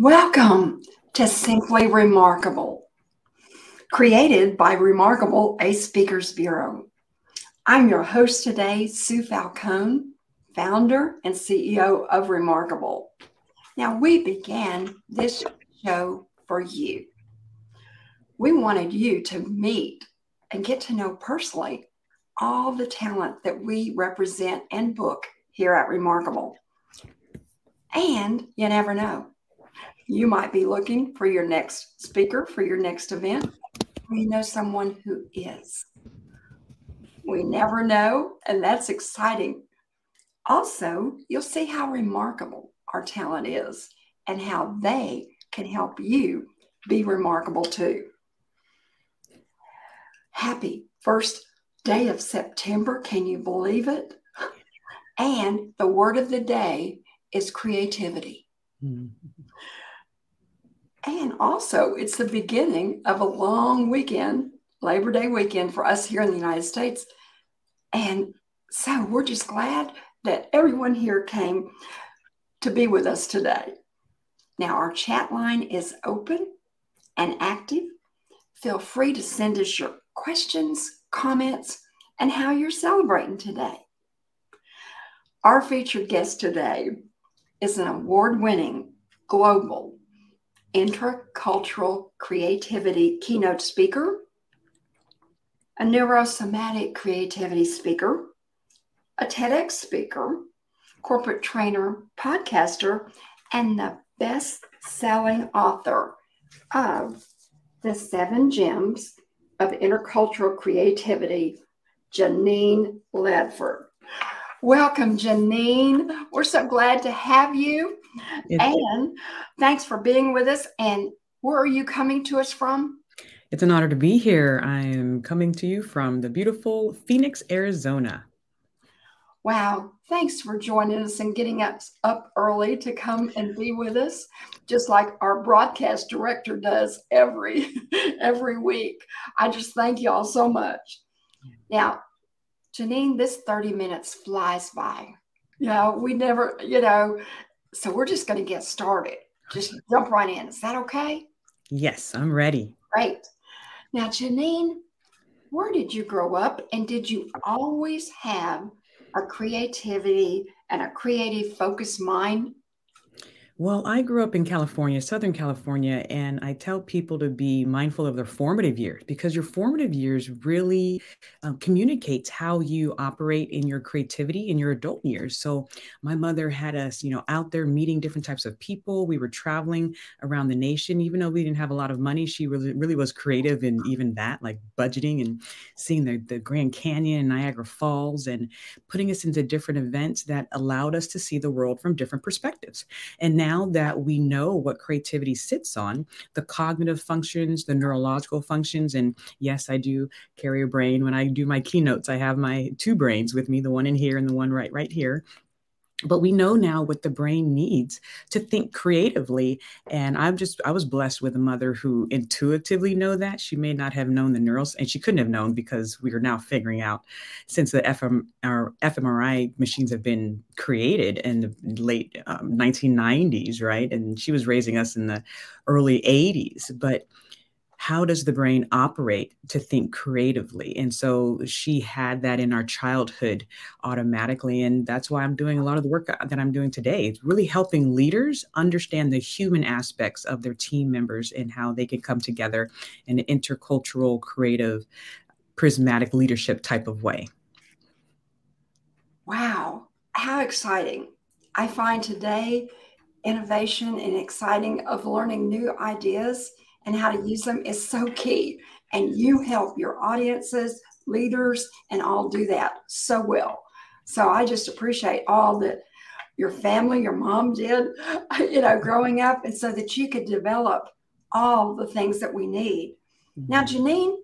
Welcome to Simply Remarkable, created by Remarkable A Speakers Bureau. I'm your host today, Sue Falcone, founder and CEO of Remarkable. Now, we began this show for you. We wanted you to meet and get to know personally all the talent that we represent and book here at Remarkable. And you never know you might be looking for your next speaker for your next event, We know someone who is. We never know, and that's exciting. Also, you'll see how remarkable our talent is and how they can help you be remarkable too. Happy first day of September. Can you believe it? And the word of the day is creativity. Mm-hmm. And also, it's the beginning of a long weekend, Labor Day weekend for us here in the United States. And so we're just glad that everyone here came to be with us today. Now, our chat line is open and active. Feel free to send us your questions, comments, and how you're celebrating today. Our featured guest today is an award winning global intercultural creativity keynote speaker, a neurosomatic creativity speaker, a TEDx speaker, corporate trainer, podcaster, and the best selling author of The Seven Gems of Intercultural Creativity, Genein Letford. Welcome, Genein. We're so glad to have you. It's, and thanks for being with us. And where are you coming to us from? It's an honor to be here. I am coming to you from the beautiful Phoenix, Arizona. Wow. Thanks for joining us and getting us up early to come and be with us, just like our broadcast director does every every week. I just thank you all so much. Now, Genein, this 30 minutes flies by. You know, we never, you know, so we're just going to get started. Just jump right in. Is that okay? Yes, I'm ready. Great. Now, Genein, where did you grow up? And did you always have a creativity and a creative focused mind well, I grew up in California, Southern California, and I tell people to be mindful of their formative years because your formative years really um, communicates how you operate in your creativity in your adult years. So my mother had us, you know, out there meeting different types of people. We were traveling around the nation, even though we didn't have a lot of money. She really, really was creative in even that, like budgeting and seeing the, the Grand Canyon and Niagara Falls and putting us into different events that allowed us to see the world from different perspectives. And now now that we know what creativity sits on, the cognitive functions, the neurological functions, and yes, I do carry a brain. When I do my keynotes, I have my two brains with me, the one in here and the one right right here but we know now what the brain needs to think creatively and i'm just i was blessed with a mother who intuitively know that. She may not have known the neurals and she couldn't have known because we are now figuring out since the FM, fmri machines have been created in the late um, 1990s right? And she was raising us in the early 80s but how does the brain operate to think creatively? And so she had that in our childhood automatically and that's why i'm doing a lot of the work uh, that i'm doing today. It's really helping leaders understand the human aspects of their team members and how they can come together in an intercultural creative prismatic leadership type of way. Wow how exciting. I find today innovation and exciting of learning new ideas and how to use them is so key. And you help your audiences, leaders, and all do that so well. So I just appreciate all that your family, your mom did, you know, growing up, and so that you could develop all the things that we need. Mm-hmm. Now, Genein,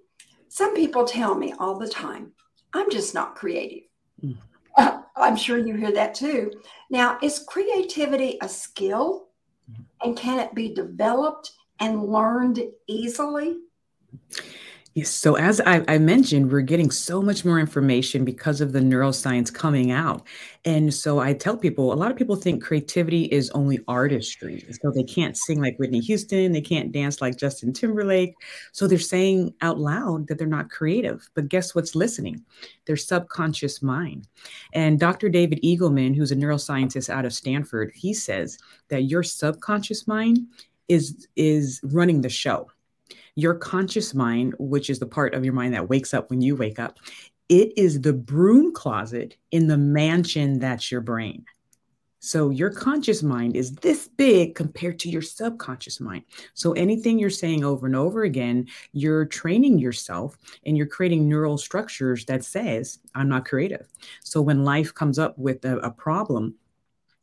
some people tell me all the time, I'm just not creative. Mm-hmm. Uh, I'm sure you hear that too. Now, is creativity a skill? Mm-hmm. And can it be developed and learned easily? Yes. So, as I, I, mentioned, we're getting so much more information because of the neuroscience coming out. And so, I tell people a lot of people think creativity is only artistry. So, they can't sing like Whitney Houston, they can't dance like Justin Timberlake. So, they're saying out loud that they're not creative. But guess what's listening? Their subconscious mind. And Dr. David Eagleman, who's a neuroscientist out of Stanford, he says that your subconscious mind is is running the show your conscious mind, which is the part of your mind that wakes up when you wake up, it is the broom closet in the mansion that's your brain. So your conscious mind is this big compared to your subconscious mind. So anything you're saying over and over again, you're training yourself and you're creating neural structures that says, I'm not creative. So when life comes up with a, a problem,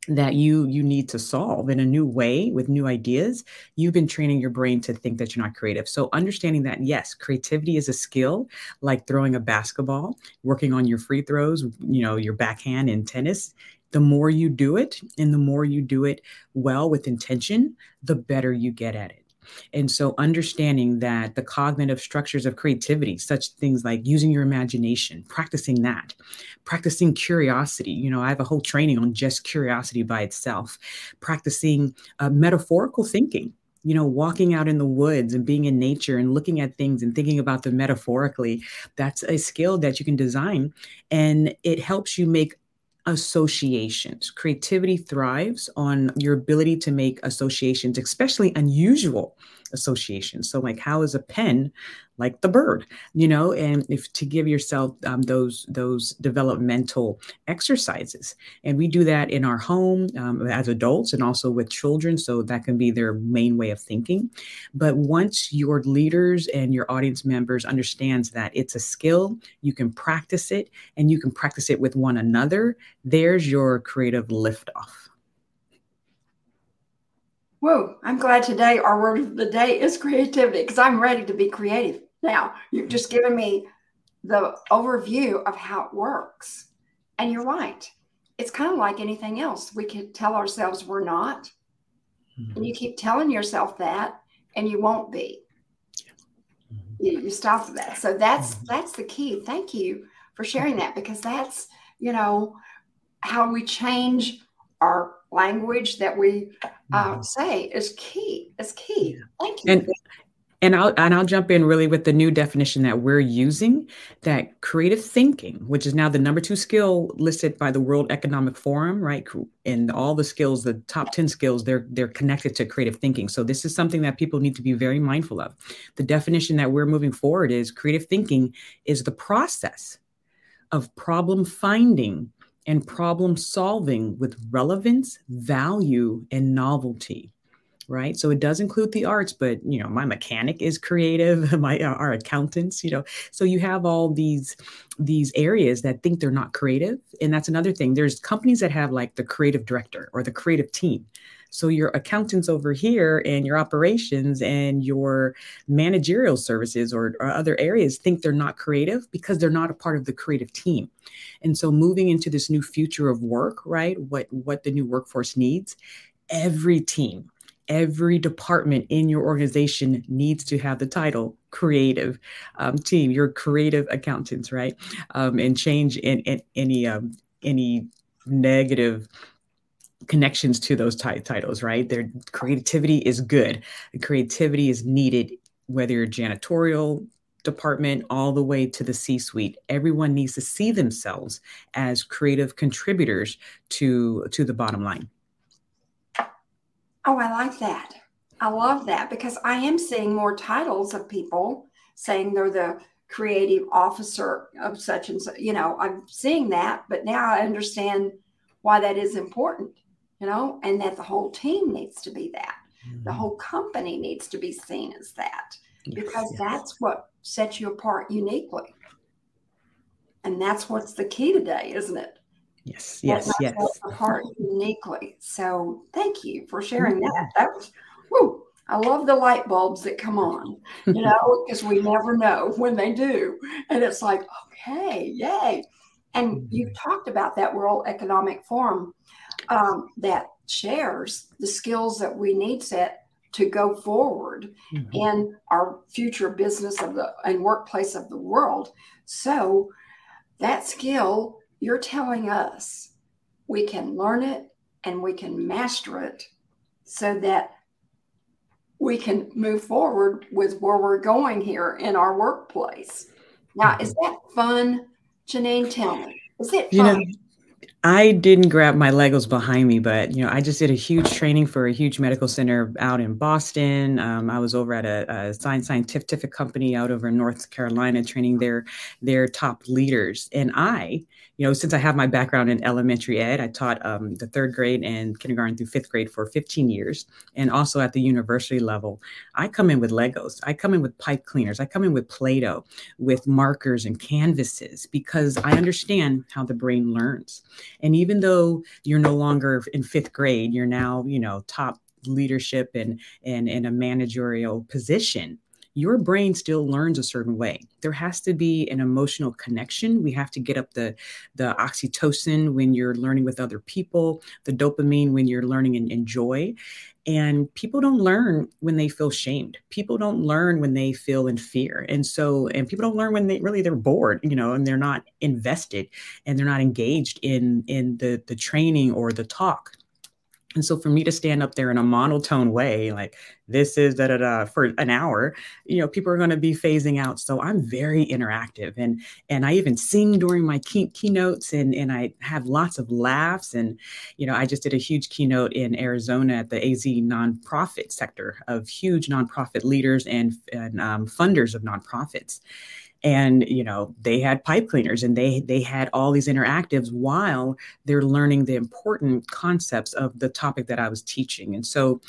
that you you need to solve in a new way with new ideas you've been training your brain to think that you're not creative. So understanding that yes creativity is a skill like throwing a basketball working on your free throws you know your backhand in tennis the more you do it and the more you do it well with intention the better you get at it and so, understanding that the cognitive structures of creativity, such things like using your imagination, practicing that, practicing curiosity. You know, I have a whole training on just curiosity by itself, practicing uh, metaphorical thinking you know, walking out in the woods and being in nature and looking at things and thinking about them metaphorically, that's a skill that you can design. And it helps you make associations. Creativity thrives on your ability to make associations, especially unusual associations. So, like, how is a pen like the bird? You know, and if to give yourself um, those those developmental exercises, and we do that in our home um, as adults and also with children. So that can be their main way of thinking. But once your leaders and your audience members understands that it's a skill, you can practice it, and you can practice it with one another. There's your creative liftoff. Whoa, I'm glad today our word of the day is creativity because I'm ready to be creative. Now, you've just given me the overview of how it works. And you're right. It's kind of like anything else. We can tell ourselves we're not. Mm-hmm. And you keep telling yourself that, and you won't be. Mm-hmm. You, you stop that. So that's mm-hmm. that's the key. Thank you for sharing that because that's, you know, how we change our language that we uh, say is key. Is key. Thank you. And and I'll and I'll jump in really with the new definition that we're using that creative thinking, which is now the number two skill listed by the World Economic Forum, right? And all the skills, the top 10 skills, they're they're connected to creative thinking. So this is something that people need to be very mindful of. The definition that we're moving forward is creative thinking is the process of problem finding and problem solving with relevance, value, and novelty. Right. So it does include the arts, but you know, my mechanic is creative, my uh, our accountants, you know. So you have all these these areas that think they're not creative. And that's another thing. There's companies that have like the creative director or the creative team. So your accountants over here and your operations and your managerial services or, or other areas think they're not creative because they're not a part of the creative team. And so moving into this new future of work, right? What what the new workforce needs, every team every department in your organization needs to have the title creative um, team your creative accountants right um, and change in, in any um, any negative connections to those t- titles, right? Their creativity is good. Creativity is needed, whether you're janitorial department all the way to the C suite. Everyone needs to see themselves as creative contributors to, to the bottom line. Oh, I like that. I love that because I am seeing more titles of people saying they're the creative officer of such and such. You know, I'm seeing that, but now I understand why that is important you know, and that the whole team needs to be that. Mm-hmm. The whole company needs to be seen as that because yes. that's what sets you apart uniquely. And that's what's the key today, isn't it? Yes, yes, yes. Apart uniquely. So thank you for sharing mm-hmm. that. That was, whoo, I love the light bulbs that come on, you know, because we never know when they do. And it's like, okay, yay. And mm-hmm. you've talked about that World Economic Forum um, that shares the skills that we need set to go forward mm-hmm. in our future business of the and workplace of the world. So that skill, you're telling us we can learn it and we can master it so that we can move forward with where we're going here in our workplace. Now, is that fun, Genein? Tell me. Is it fun? You know, I didn't grab my Legos behind me, but you know, I just did a huge training for a huge medical center out in Boston. Um, I was over at a, a science scientific company out over North Carolina, training their their top leaders. And I, you know, since I have my background in elementary ed, I taught um, the third grade and kindergarten through fifth grade for 15 years, and also at the university level. I come in with Legos. I come in with pipe cleaners. I come in with Play-Doh, with markers and canvases because I understand how the brain learns. And even though you're no longer in fifth grade, you're now, you know, top leadership and and in a managerial position your brain still learns a certain way. There has to be an emotional connection. We have to get up the the oxytocin when you're learning with other people the dopamine when you're learning and enjoy and people don't learn when they feel shamed. People don't learn when they feel in fear. And so and people don't learn when they really they're bored you know and they're not invested and they're not engaged in in the the training or the talk and so for me to stand up there in a monotone way, like this is da da da for an hour, you know, people are going to be phasing out. So I'm very interactive and and I even sing during my key, keynotes and and I have lots of laughs. And, you know, I just did a huge keynote in Arizona at the AZ nonprofit sector of huge nonprofit leaders and, and um, funders of nonprofits and you know they had pipe cleaners and they they had all these interactives while they're learning the important concepts of the topic that i was teaching. And so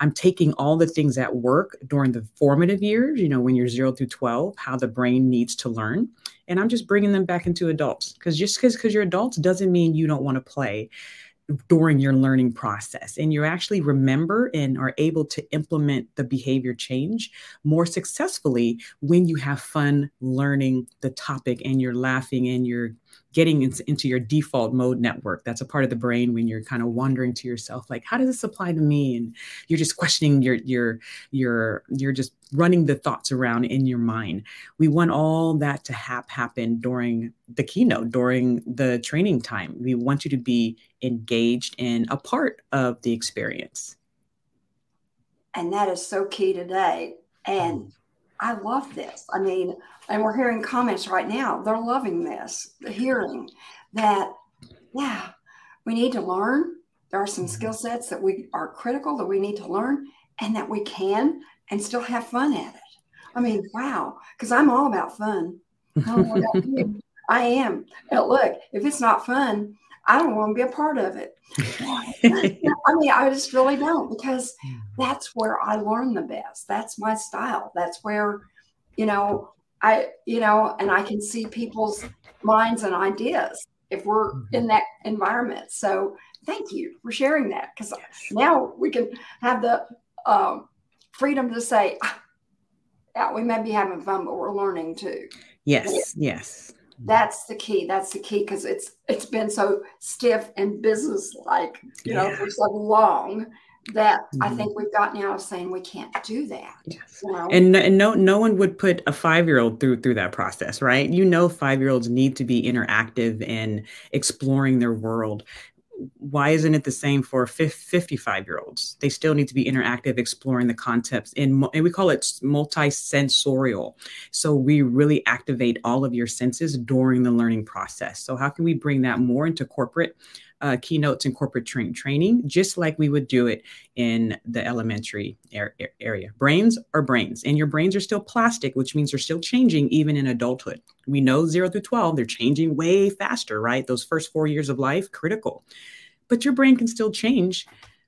i'm taking all the things that work during the formative years you know when you're 0 through 12 how the brain needs to learn. And i'm just bringing them back into adults because just because you're adults doesn't mean you don't want to play during your learning process and you actually remember and are able to implement the behavior change more successfully when you have fun learning the topic and you're laughing and you're getting into your default mode network. That's a part of the brain when you're kind of wondering to yourself, like, how does this apply to me? And you're just questioning your your your you're just running the thoughts around in your mind. We want all that to hap- happen during the keynote, during the training time. We want you to be engaged in a part of the experience. And that is so key today. And mm-hmm. I love this. I mean, and we're hearing comments right now. They're loving this, hearing that, yeah, we need to learn. There are some mm-hmm. skill sets that we are critical that we need to learn and that we can and still have fun at it. I mean, wow, because I'm all about fun. I am. Now, look, if it's not fun, I don't want to be a part of it. I mean, I just really don't because that's where I learn the best. That's my style. That's where, you know, I, you know, and I can see people's minds and ideas if we're in mm-hmm. that environment. So thank you for sharing that because now we can have the um, freedom to say, ah, yeah, we may be having fun, but we're learning too. Yes, yes that's the key that's the key because it's it's been so stiff and business like you yeah. know for so long that mm-hmm. I think we've gotten out of saying we can't do that. Yes. You know? And, and no no one would put a five year old through through that process, right? You know, five year olds need to be interactive and exploring their world why isn't it the same for 55 year olds? They still need to be interactive, exploring the concepts, in, and we call it multisensorial. So we really activate all of your senses during the learning process. So, how can we bring that more into corporate? Uh, keynotes and corporate train training, just like we would do it in the elementary er- area. Brains are brains, and your brains are still plastic, which means they're still changing even in adulthood. We know zero through 12, they're changing way faster, right? Those first four years of life, critical but your brain can still change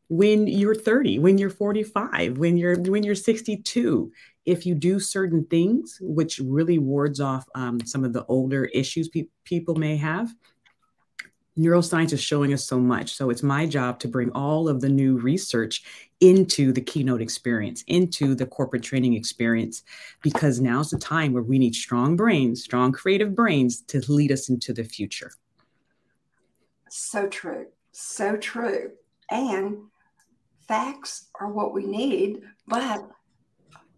when you're 30 when you're 45 when you're when you're 62 if you do certain things which really wards off um, some of the older issues pe- people may have neuroscience is showing us so much so it's my job to bring all of the new research into the keynote experience into the corporate training experience because now's the time where we need strong brains strong creative brains to lead us into the future so true so true. And facts are what we need, but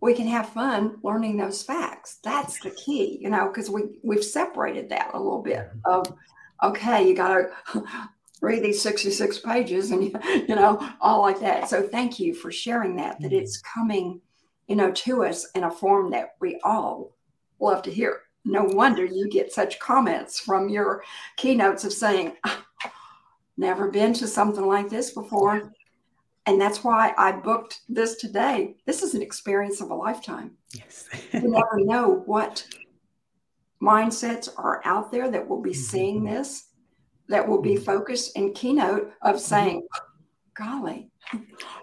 we can have fun learning those facts. That's the key, you know, because we we've separated that a little bit mm-hmm. of okay, you got to read these 66 pages and you know all like that. So thank you for sharing that that mm-hmm. it's coming, you know, to us in a form that we all love to hear. No wonder you get such comments from your keynotes of saying, ah, never been to something like this before. And that's why I booked this today. This is an experience of a lifetime. Yes. you never know what mindsets are out there that will be mm-hmm. seeing this, that will be mm-hmm. focused in keynote of mm-hmm. saying, golly,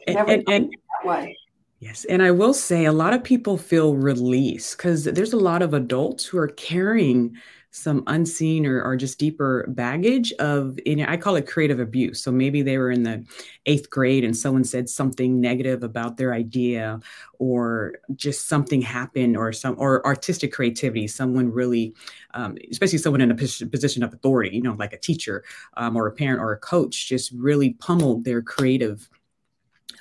never and, and, that way. Yes. And I will say a lot of people feel release because there's a lot of adults who are carrying some unseen or, or just deeper baggage of you know, I call it creative abuse. So maybe they were in the eighth grade and someone said something negative about their idea or just something happened or some or artistic creativity. Someone really, um, especially someone in a position of authority, you know, like a teacher um, or a parent or a coach, just really pummeled their creative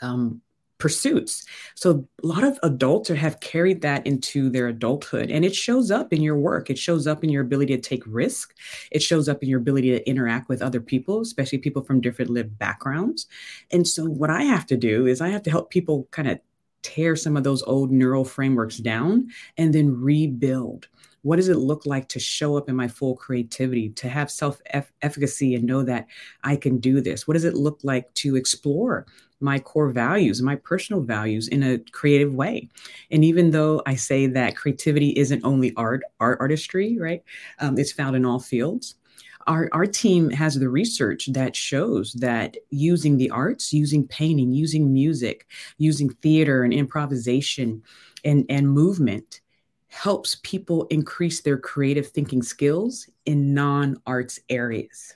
um, pursuits. So a lot of adults have carried that into their adulthood and it shows up in your work. It shows up in your ability to take risk. It shows up in your ability to interact with other people, especially people from different lived backgrounds. And so what I have to do is I have to help people kind of tear some of those old neural frameworks down and then rebuild what does it look like to show up in my full creativity to have self efficacy and know that i can do this what does it look like to explore my core values, my personal values in a creative way. And even though I say that creativity isn't only art, art artistry, right? Um, it's found in all fields. Our, our team has the research that shows that using the arts, using painting, using music, using theater and improvisation and, and movement helps people increase their creative thinking skills in non arts areas.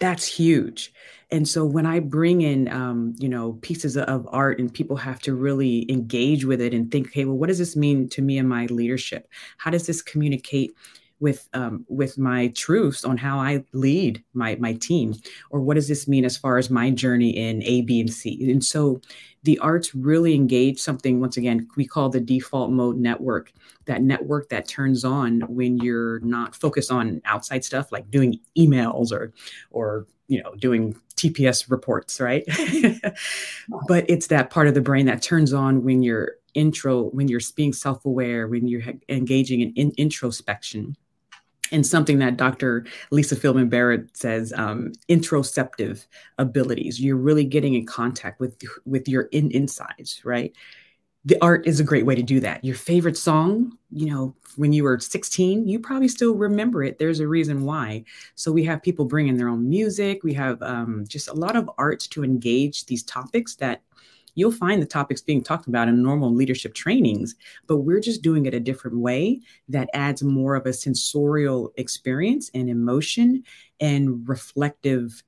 That's huge. And so when i bring in um, you know pieces of art and people have to really engage with it and think okay well what does this mean to me and my leadership? How does this communicate with um, with my truths on how I lead my my team, or what does this mean as far as my journey in A, B, and C? And so, the arts really engage something once again we call the default mode network. That network that turns on when you're not focused on outside stuff like doing emails or or you know doing TPS reports, right? but it's that part of the brain that turns on when you're intro when you're being self-aware when you're engaging in, in introspection and something that Dr. Lisa Feldman Barrett says, um, introspective abilities. You're really getting in contact with with your in insides, right? The art is a great way to do that. Your favorite song, you know, when you were 16, you probably still remember it. There's a reason why. So we have people bringing their own music. We have um, just a lot of art to engage these topics that you'll find the topics being talked about in normal leadership trainings, but we're just doing it a different way that adds more of a sensorial experience and emotion and reflective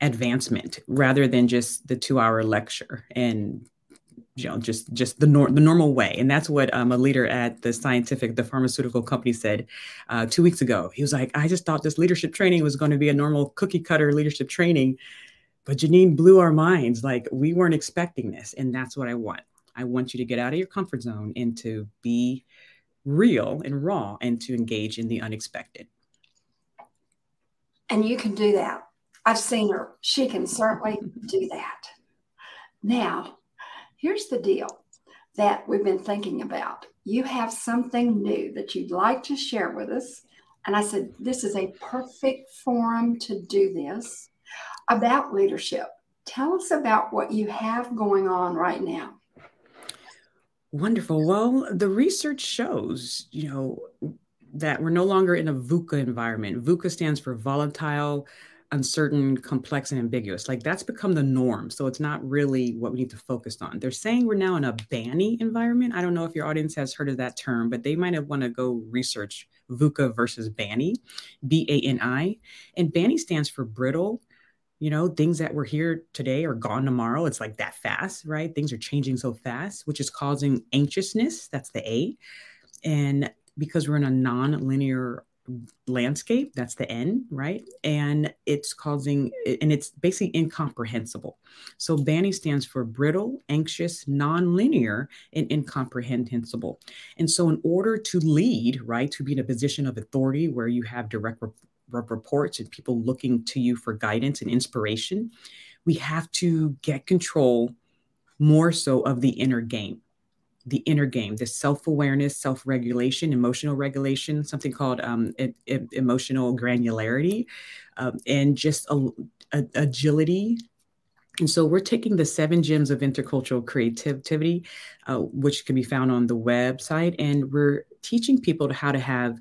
advancement rather than just the two hour lecture and you know just just the nor- the normal way. And that's what um, a leader at the scientific the pharmaceutical company said uh, two weeks ago. He was like i just thought this leadership training was going to be a normal cookie cutter leadership training but Genein blew our minds. Like we weren't expecting this. And that's what I want. I want you to get out of your comfort zone and to be real and raw and to engage in the unexpected. And you can do that. I've seen her. She can certainly do that. Now, here's the deal that we've been thinking about. You have something new that you'd like to share with us. And I said, This is a perfect forum to do this about leadership. Tell us about what you have going on right now. Wonderful. Well, the research shows, you know, that we're no longer in a VUCA environment. VUCA stands for volatile, uncertain, complex, and ambiguous. Like that's become the norm. So it's not really what we need to focus on. They're saying we're now in a BANI environment. I don't know if your audience has heard of that term, but they might have want to go research VUCA versus BANI, B A N I. And BANI stands for brittle, you know things that were here today are gone tomorrow. It's like that fast right? Things are changing so fast which is causing anxiousness. That's the a. And because we're in a non-linear landscape that's the n right? And it's causing and it's basically incomprehensible. So BANI stands for brittle anxious non-linear and incomprehensible. And so in order to lead right to be in a position of authority where you have direct re- reports and people looking to you for guidance and inspiration we have to get control more so of the inner game the inner game, the self awareness, self regulation, emotional regulation, something called um, e- e- emotional granularity, um, and just a, a, agility. And so we're taking the seven gems of intercultural creativity, uh, which can be found on the website, and we're teaching people how to have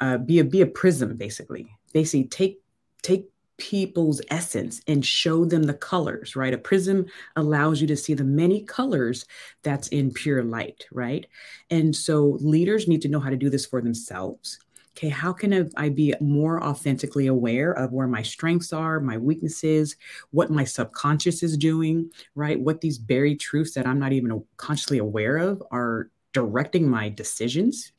a, be a be a prism, basically. Basically, take take people's essence and show them the colors, right? A prism allows you to see the many colors that's in pure light, right? And so leaders need to know how to do this for themselves. Okay, how can I be more authentically aware of where my strengths are, my weaknesses, what my subconscious is doing, right? What these buried truths that I'm not even consciously aware of are directing my decisions.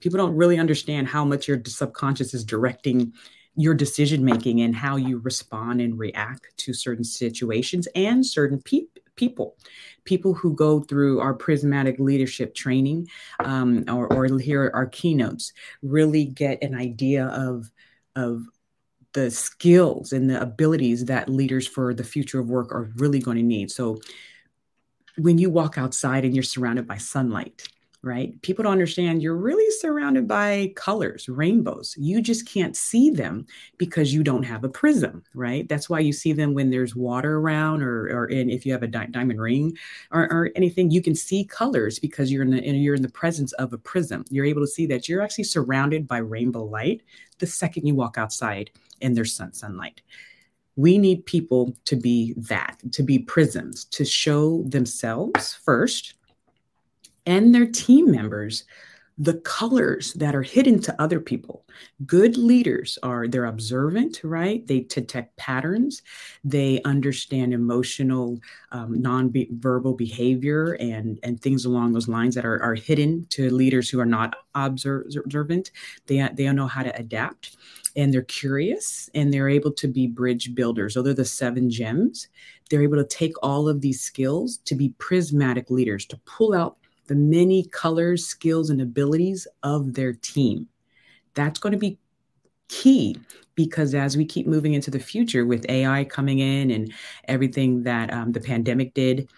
People don't really understand how much your subconscious is directing your decision making and how you respond and react to certain situations and certain pe- people. People who go through our prismatic leadership training um, or, or hear our keynotes really get an idea of of the skills and the abilities that leaders for the future of work are really going to need. So when you walk outside and you're surrounded by sunlight right? People don't understand you're really surrounded by colors, rainbows. You just can't see them because you don't have a prism, right? That's why you see them when there's water around or, or in, if you have a di- diamond ring or, or, anything, you can see colors because you're in the you're in the presence of a prism. You're able to see that you're actually surrounded by rainbow light the second you walk outside and there's sun sunlight we need people to be that, to be prisms, to show themselves first, and their team members the colors that are hidden to other people. Good leaders are they're observant, right? They detect patterns, they understand emotional, um, non-verbal behavior and and things along those lines that are, are hidden to leaders who are not observant. They they don't know how to adapt, and they're curious and they're able to be bridge builders. So they're the seven gems. They're able to take all of these skills to be prismatic leaders to pull out the many colors, skills, and abilities of their team. That's going to be key because as we keep moving into the future with AI coming in and everything that um, the pandemic did,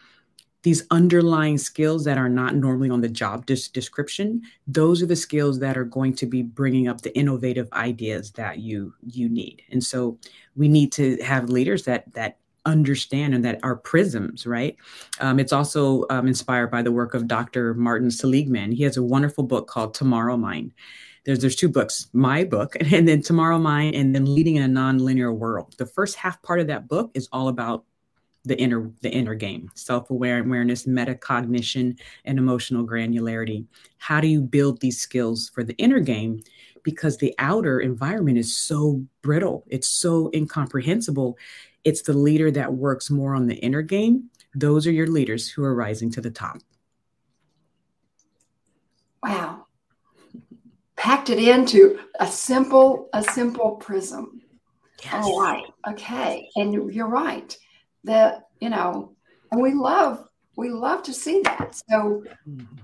these underlying skills that are not normally on the job des- description those are the skills that are going to be bringing up the innovative ideas that you you need and so we need to have leaders that that understand and that are prisms, right? Um, it's also um, inspired by the work of Dr. Martin Seligman. He has a wonderful book called Tomorrow Mind. There's there's two books, my book, and then Tomorrow Mind, and then Leading in a Nonlinear World. The first half part of that book is all about the inner the inner game self-awareness metacognition and emotional granularity how do you build these skills for the inner game because the outer environment is so brittle it's so incomprehensible it's the leader that works more on the inner game. Those are your leaders who are rising to the top. Wow. Packed it into a simple, a simple prism. Yes. All right. Okay. And you're right. That, you know, and we love, we love to see that. So mm-hmm.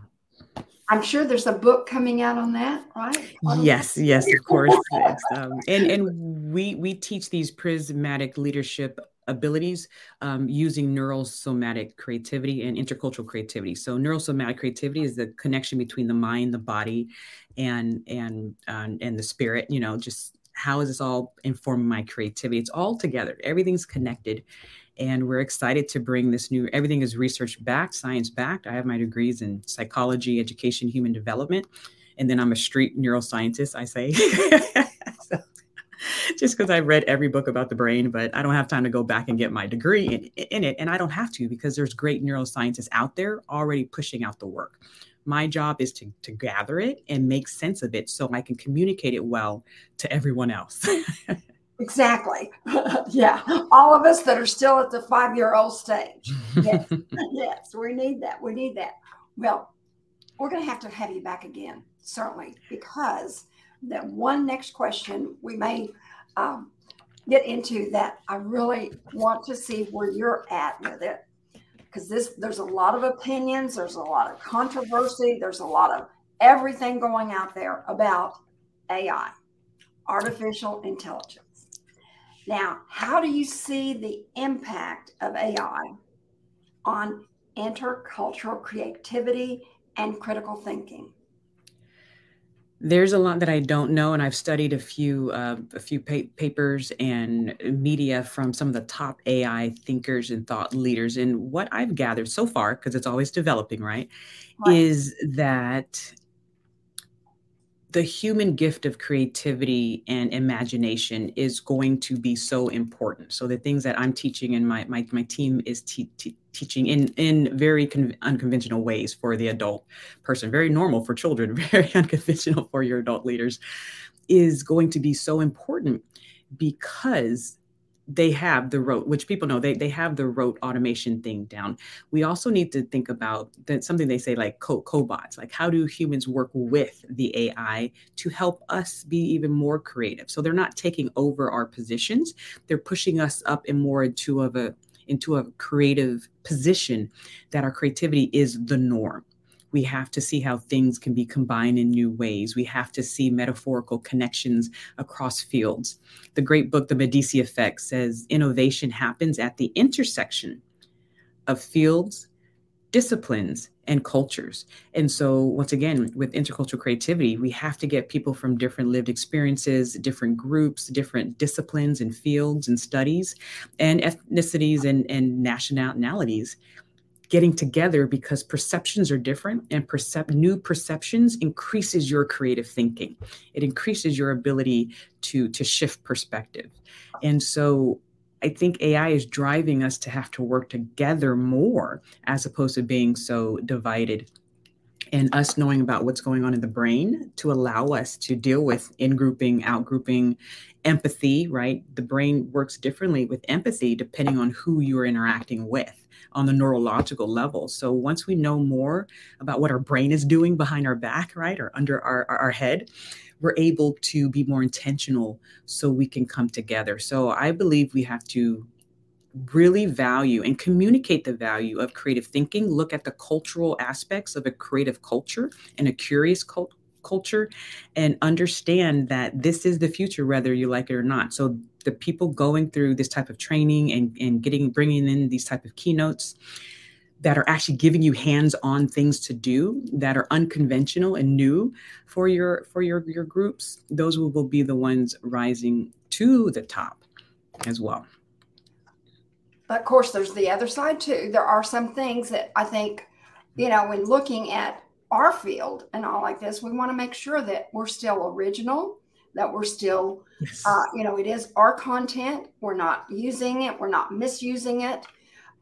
I'm sure there's a book coming out on that, right? yes, yes, of course. um, and and we we teach these prismatic leadership abilities um, using neurosomatic creativity and intercultural creativity. So neurosomatic creativity is the connection between the mind, the body, and and uh, and the spirit. You know, just how is this all informing my creativity? It's all together. Everything's connected, and we're excited to bring this new everything is research backed science backed. I have my degrees in psychology education human development and then i'm a street neuroscientist i say. Just because i've read every book about the brain but i don't have time to go back and get my degree in, in it and i don't have to because there's great neuroscientists out there already pushing out the work. My job is to, to gather it and make sense of it so i can communicate it well to everyone else Exactly. yeah. All of us that are still at the five year old stage. Yes. yes. We need that. We need that. Well, we're going to have to have you back again, certainly, because that one next question we may um, get into that I really want to see where you're at with it because this there's a lot of opinions, there's a lot of controversy, there's a lot of everything going out there about AI, artificial intelligence. Now, how do you see the impact of AI on intercultural creativity and critical thinking? There's a lot that I don't know, and I've studied a few uh, a few pa- papers and media from some of the top AI thinkers and thought leaders. And what I've gathered so far, because it's always developing, right, right, is that the human gift of creativity and imagination is going to be so important. So the things that I'm teaching and my my, my team is te- te- teaching in in very con- unconventional ways for the adult person, very normal for children, very unconventional for your adult leaders, is going to be so important because they have the rote, which people know they, they have the rote automation thing down. We also need to think about that something they say like co- cobots, like how do humans work with the AI to help us be even more creative? So they're not taking over our positions; they're pushing us up in more into of a into a creative position that our creativity is the norm. We have to see how things can be combined in new ways. We have to see metaphorical connections across fields. The great book, The Medici Effect, says innovation happens at the intersection of fields, disciplines, and cultures. And so, once again, with intercultural creativity, we have to get people from different lived experiences, different groups, different disciplines and fields and studies, and ethnicities and, and nationalities getting together because perceptions are different and percep- new perceptions increases your creative thinking. It increases your ability to to shift perspective. And so i think ai is driving us to have to work together more as opposed to being so divided and us knowing about what's going on in the brain to allow us to deal with in grouping out grouping empathy right the brain works differently with empathy depending on who you're interacting with on the neurological level. So once we know more about what our brain is doing behind our back, right, or under our, our head, we're able to be more intentional so we can come together. So I believe we have to really value and communicate the value of creative thinking, look at the cultural aspects of a creative culture and a curious cult- culture, and understand that this is the future, whether you like it or not. So the people going through this type of training and, and getting bringing in these type of keynotes that are actually giving you hands-on things to do that are unconventional and new for your for your your groups those will, will be the ones rising to the top as well but of course there's the other side too there are some things that i think you know when looking at our field and all like this we want to make sure that we're still original that we're still, yes. uh, you know, it is our content. We're not using it. We're not misusing it.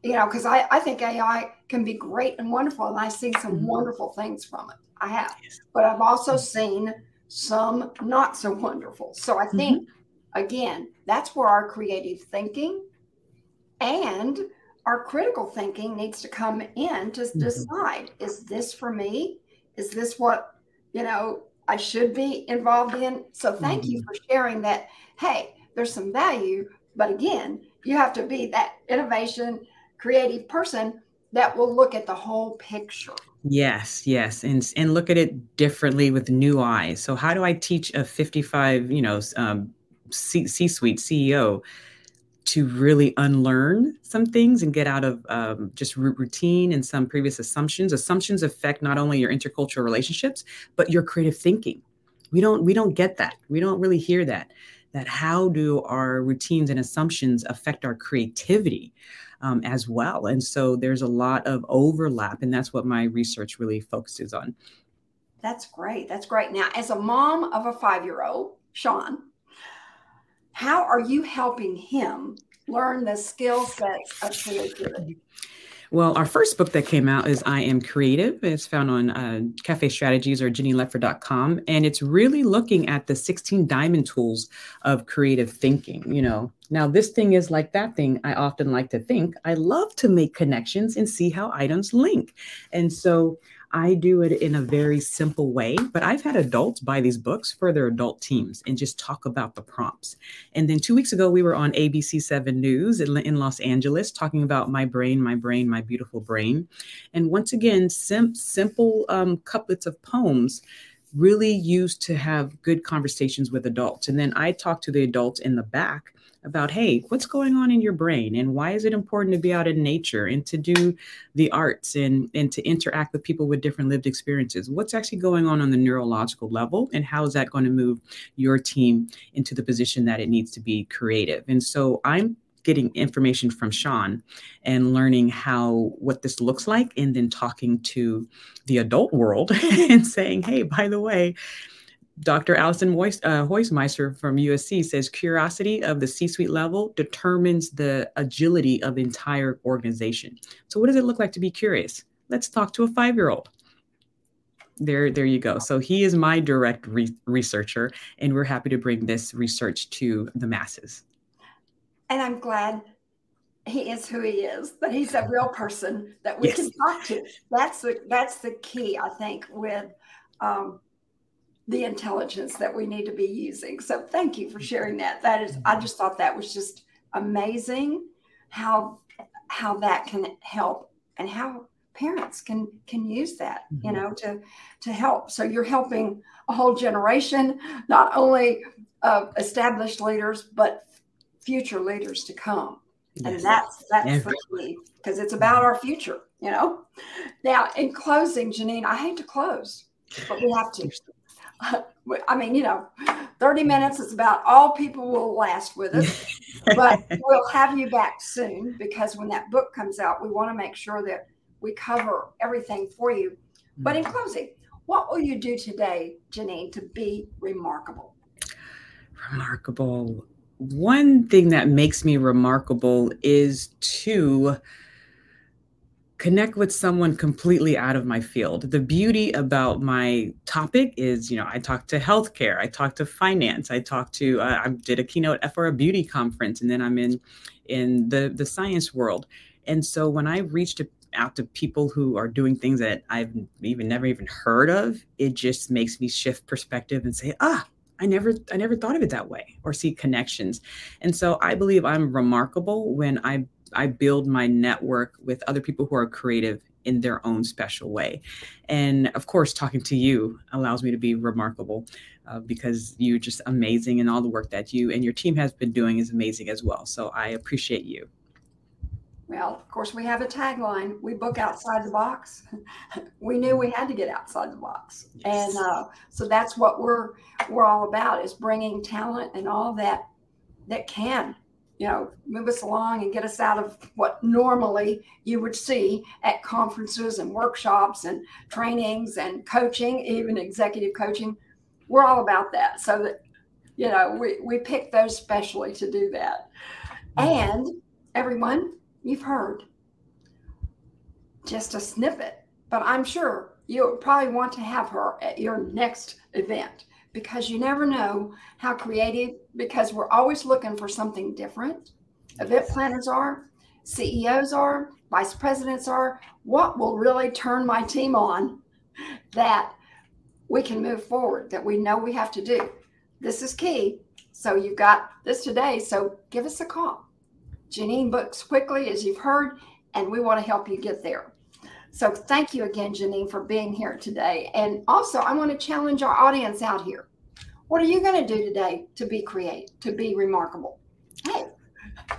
You know, because I, I think AI can be great and wonderful, and I see some mm-hmm. wonderful things from it. I have, yes. but I've also mm-hmm. seen some not so wonderful. So I think, mm-hmm. again, that's where our creative thinking and our critical thinking needs to come in to mm-hmm. decide is this for me? Is this what, you know, I should be involved in. So thank mm-hmm. you for sharing that. Hey, there's some value, but again, you have to be that innovation, creative person that will look at the whole picture. Yes, yes, and and look at it differently with new eyes. So how do I teach a 55, you know, um, C- C-suite CEO to really unlearn some things and get out of um, just routine and some previous assumptions. Assumptions affect not only your intercultural relationships but your creative thinking. We don't we don't get that. We don't really hear that that how do our routines and assumptions affect our creativity um, as well? And so there's a lot of overlap and that's what my research really focuses on. That's great. That's great. Now as a mom of a five year old sean how are you helping him learn the skill sets of creativity? Well, our first book that came out is I Am Creative. It's found on uh, Cafe Strategies or GeneinLetford.com. And it's really looking at the 16 diamond tools of creative thinking. You know, Now, this thing is like that thing. I often like to think. I love to make connections and see how items link. And so I do it in a very simple way, but I've had adults buy these books for their adult teams and just talk about the prompts. And then two weeks ago, we were on ABC 7 News in Los Angeles talking about my brain, my brain, my beautiful brain. And once again, sim- simple um, couplets of poems really used to have good conversations with adults. And then I talked to the adults in the back about hey what's going on in your brain and why is it important to be out in nature and to do the arts and and to interact with people with different lived experiences? What's actually going on on the neurological level and how is that going to move your team into the position that it needs to be creative? And so i'm getting information from Sean and learning how what this looks like and then talking to the adult world and saying hey by the way Dr. Allison Moist, uh, Heusmeister from USC says curiosity of the C suite level determines the agility of the entire organization. So, what does it look like to be curious? Let's talk to a five year old. There, there you go. So, he is my direct re- researcher, and we're happy to bring this research to the masses. And I'm glad he is who he is, that he's a real person that we yes. can talk to. That's the that's the key, I think, with um, the intelligence that we need to be using. So thank you for sharing that. That is, I just thought that was just amazing how how that can help and how parents can can use that you mm-hmm. know to to help so you're helping a whole generation not only of established leaders but future leaders to come yes. and that's that's the key because it's about our future you know now in closing Genein i hate to close but we have to I mean, you know, 30 minutes is about all people will last with us. but we'll have you back soon because when that book comes out, we want to make sure that we cover everything for you. But in mm-hmm. closing, what will you do today, Genein, to be remarkable? Remarkable. One thing that makes me remarkable is to connect with someone completely out of my field. The beauty about my topic is, you know, I talk to healthcare, I talk to finance, I talk to, uh, I did a keynote for a beauty conference, and then I'm in in the the science world. And so when I reached out to people who are doing things that I've even never even heard of, it just makes me shift perspective and say, ah, I never I never thought of it that way or see connections. And so I believe I'm remarkable when I I build my network with other people who are creative in their own special way. And of course, talking to you allows me to be remarkable uh, because you're just amazing and all the work that you and your team has been doing is amazing as well. So I appreciate you. Well, of course, we have a tagline. We book outside the box. we knew we had to get outside the box, yes. and uh, so that's what we're we're all about: is bringing talent and all that that can you know, move us along and get us out of what normally you would see at conferences and workshops and trainings and coaching, even executive coaching. We're all about that. So that, you know, we, we pick those specially to do that. And everyone, you've heard just a snippet, but I'm sure you probably want to have her at your next event because you never know how creative, because we're always looking for something different. Event planners are, CEOs are, vice presidents are. What will really turn my team on that we can move forward, that we know we have to do? This is key. So you've got this today. So give us a call. Genein books quickly, as you've heard, and we want to help you get there. So thank you again, Genein, for being here today. And also, I want to challenge our audience out here. What are you going to do today to be creative, to be remarkable? Hey,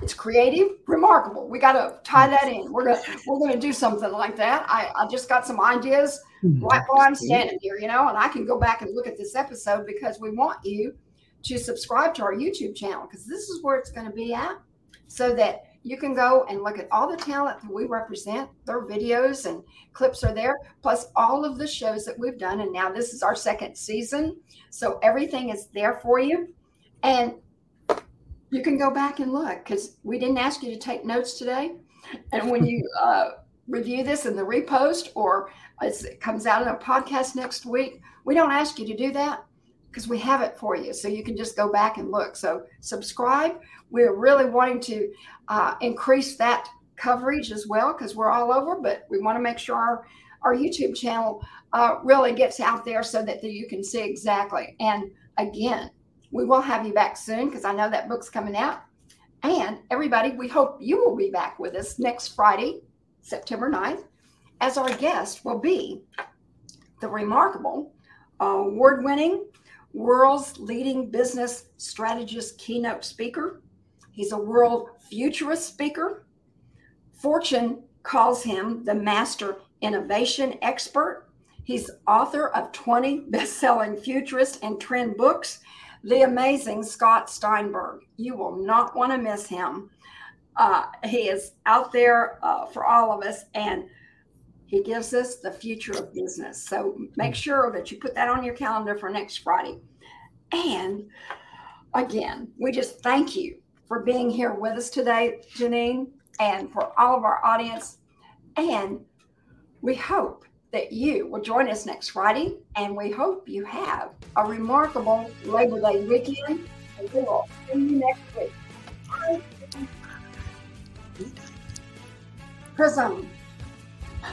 it's creative, remarkable. We got to tie that in. We're gonna we're gonna do something like that. I, I just got some ideas hmm, right while I'm standing here, you know, and I can go back and look at this episode because we want you to subscribe to our YouTube channel because this is where it's going to be at, so that you can go and look at all the talent that we represent. Their videos and clips are there, plus all of the shows that we've done. And now this is our second season. So everything is there for you. And you can go back and look because we didn't ask you to take notes today. And when you uh, review this in the repost or it comes out in a podcast next week, we don't ask you to do that. Because we have it for you. So you can just go back and look. So subscribe. We're really wanting to uh, increase that coverage as well because we're all over, but we want to make sure our, our YouTube channel uh, really gets out there so that the, you can see exactly. And again, we will have you back soon because I know that book's coming out. And everybody, we hope you will be back with us next Friday, September 9th, as our guest will be the remarkable, award winning, world's leading business strategist keynote speaker. He's a world futurist speaker. Fortune calls him the master innovation expert. He's author of 20 best selling futurist and trend books the amazing Scott Steinberg. You will not want to miss him. Uh, he is out there uh, for all of us and he gives us the future of business. So make mm. sure that you put that on your calendar for next Friday. And again, we just thank you for being here with us today, Genein, and for all of our audience. And we hope that you will join us next Friday, and we hope you have a remarkable Labor Day weekend. And we will see you next week. Prism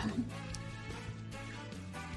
time.